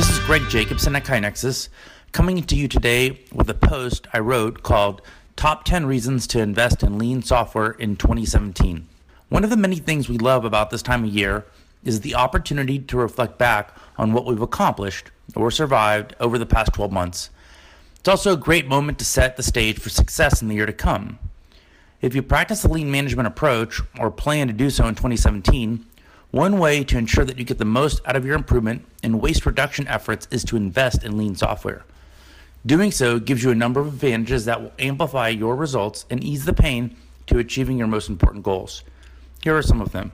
This is Greg Jacobson at KaiNexus coming to you today with a post I wrote called Top 10 Reasons to Invest in Lean Software in 2017. One of the many things we love about this time of year is the opportunity to reflect back on what we've accomplished or survived over the past 12 months. It's also a great moment to set the stage for success in the year to come. If you practice the lean management approach or plan to do so in 2017, one way to ensure that you get the most out of your improvement and waste reduction efforts is to invest in lean software. Doing so gives you a number of advantages that will amplify your results and ease the pain to achieving your most important goals. Here are some of them.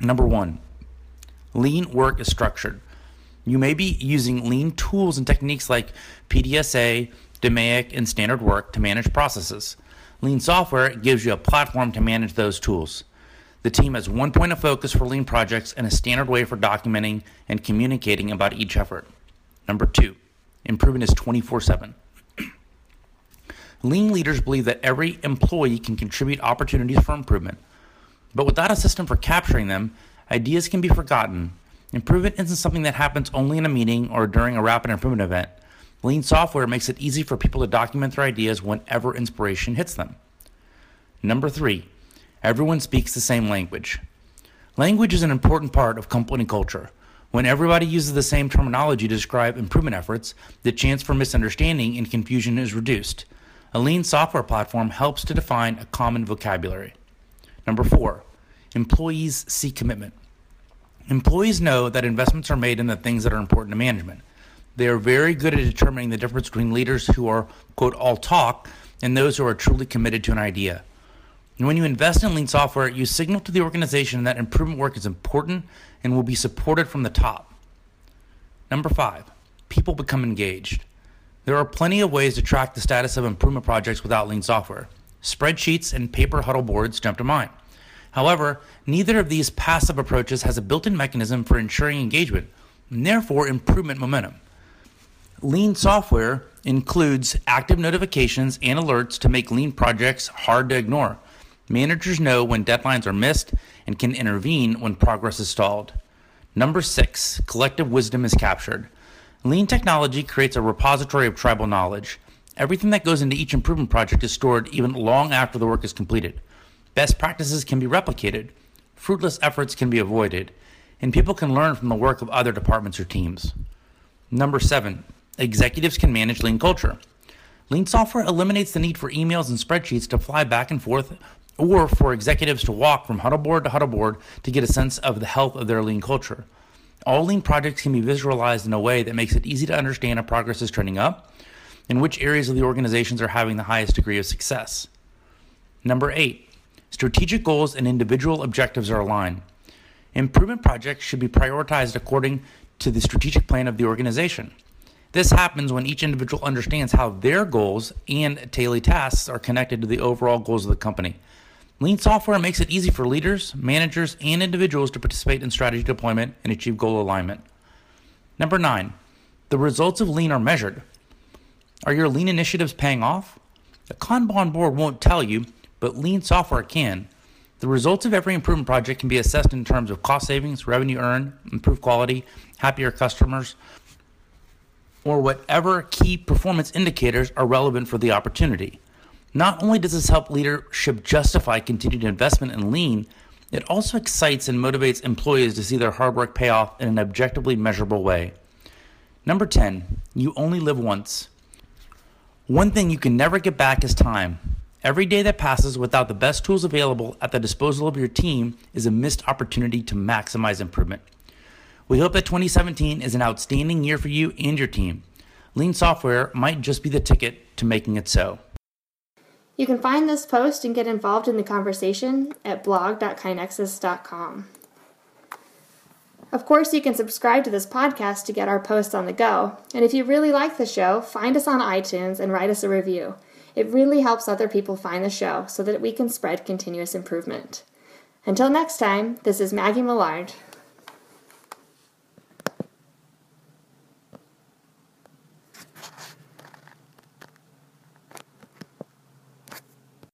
Number one, lean work is structured. You may be using lean tools and techniques like PDSA, DMAIC, and standard work to manage processes. Lean software gives you a platform to manage those tools. The team has one point of focus for lean projects and a standard way for documenting and communicating about each effort. Number two, improvement is 24 7. Lean leaders believe that every employee can contribute opportunities for improvement, but without a system for capturing them, ideas can be forgotten. Improvement isn't something that happens only in a meeting or during a rapid improvement event. Lean software makes it easy for people to document their ideas whenever inspiration hits them. Number three, everyone speaks the same language. Language is an important part of company culture. When everybody uses the same terminology to describe improvement efforts, the chance for misunderstanding and confusion is reduced. A lean software platform helps to define a common vocabulary. Number four, employees see commitment. Employees know that investments are made in the things that are important to management. They are very good at determining the difference between leaders who are, quote, all talk and those who are truly committed to an idea. And when you invest in lean software, you signal to the organization that improvement work is important and will be supported from the top. Number five, people become engaged. There are plenty of ways to track the status of improvement projects without lean software. Spreadsheets and paper huddle boards jump to mind. However, neither of these passive approaches has a built in mechanism for ensuring engagement, and therefore improvement momentum. Lean software includes active notifications and alerts to make lean projects hard to ignore. Managers know when deadlines are missed and can intervene when progress is stalled. Number six, collective wisdom is captured. Lean technology creates a repository of tribal knowledge. Everything that goes into each improvement project is stored even long after the work is completed. Best practices can be replicated, fruitless efforts can be avoided, and people can learn from the work of other departments or teams. Number seven, Executives can manage lean culture. Lean software eliminates the need for emails and spreadsheets to fly back and forth or for executives to walk from huddle board to huddle board to get a sense of the health of their lean culture. All lean projects can be visualized in a way that makes it easy to understand if progress is trending up and which areas of the organizations are having the highest degree of success. Number eight, strategic goals and individual objectives are aligned. Improvement projects should be prioritized according to the strategic plan of the organization. This happens when each individual understands how their goals and daily tasks are connected to the overall goals of the company. Lean software makes it easy for leaders, managers, and individuals to participate in strategy deployment and achieve goal alignment. Number nine, the results of lean are measured. Are your lean initiatives paying off? A Kanban board won't tell you, but lean software can. The results of every improvement project can be assessed in terms of cost savings, revenue earned, improved quality, happier customers, or whatever key performance indicators are relevant for the opportunity. Not only does this help leadership justify continued investment in lean, it also excites and motivates employees to see their hard work pay off in an objectively measurable way. Number 10, you only live once. One thing you can never get back is time. Every day that passes without the best tools available at the disposal of your team is a missed opportunity to maximize improvement. We hope that 2017 is an outstanding year for you and your team. Lean software might just be the ticket to making it so. You can find this post and get involved in the conversation at blog.kainexus.com. Of course, you can subscribe to this podcast to get our posts on the go. And if you really like the show, find us on iTunes and write us a review. It really helps other people find the show so that we can spread continuous improvement. Until next time, this is Maggie Millard.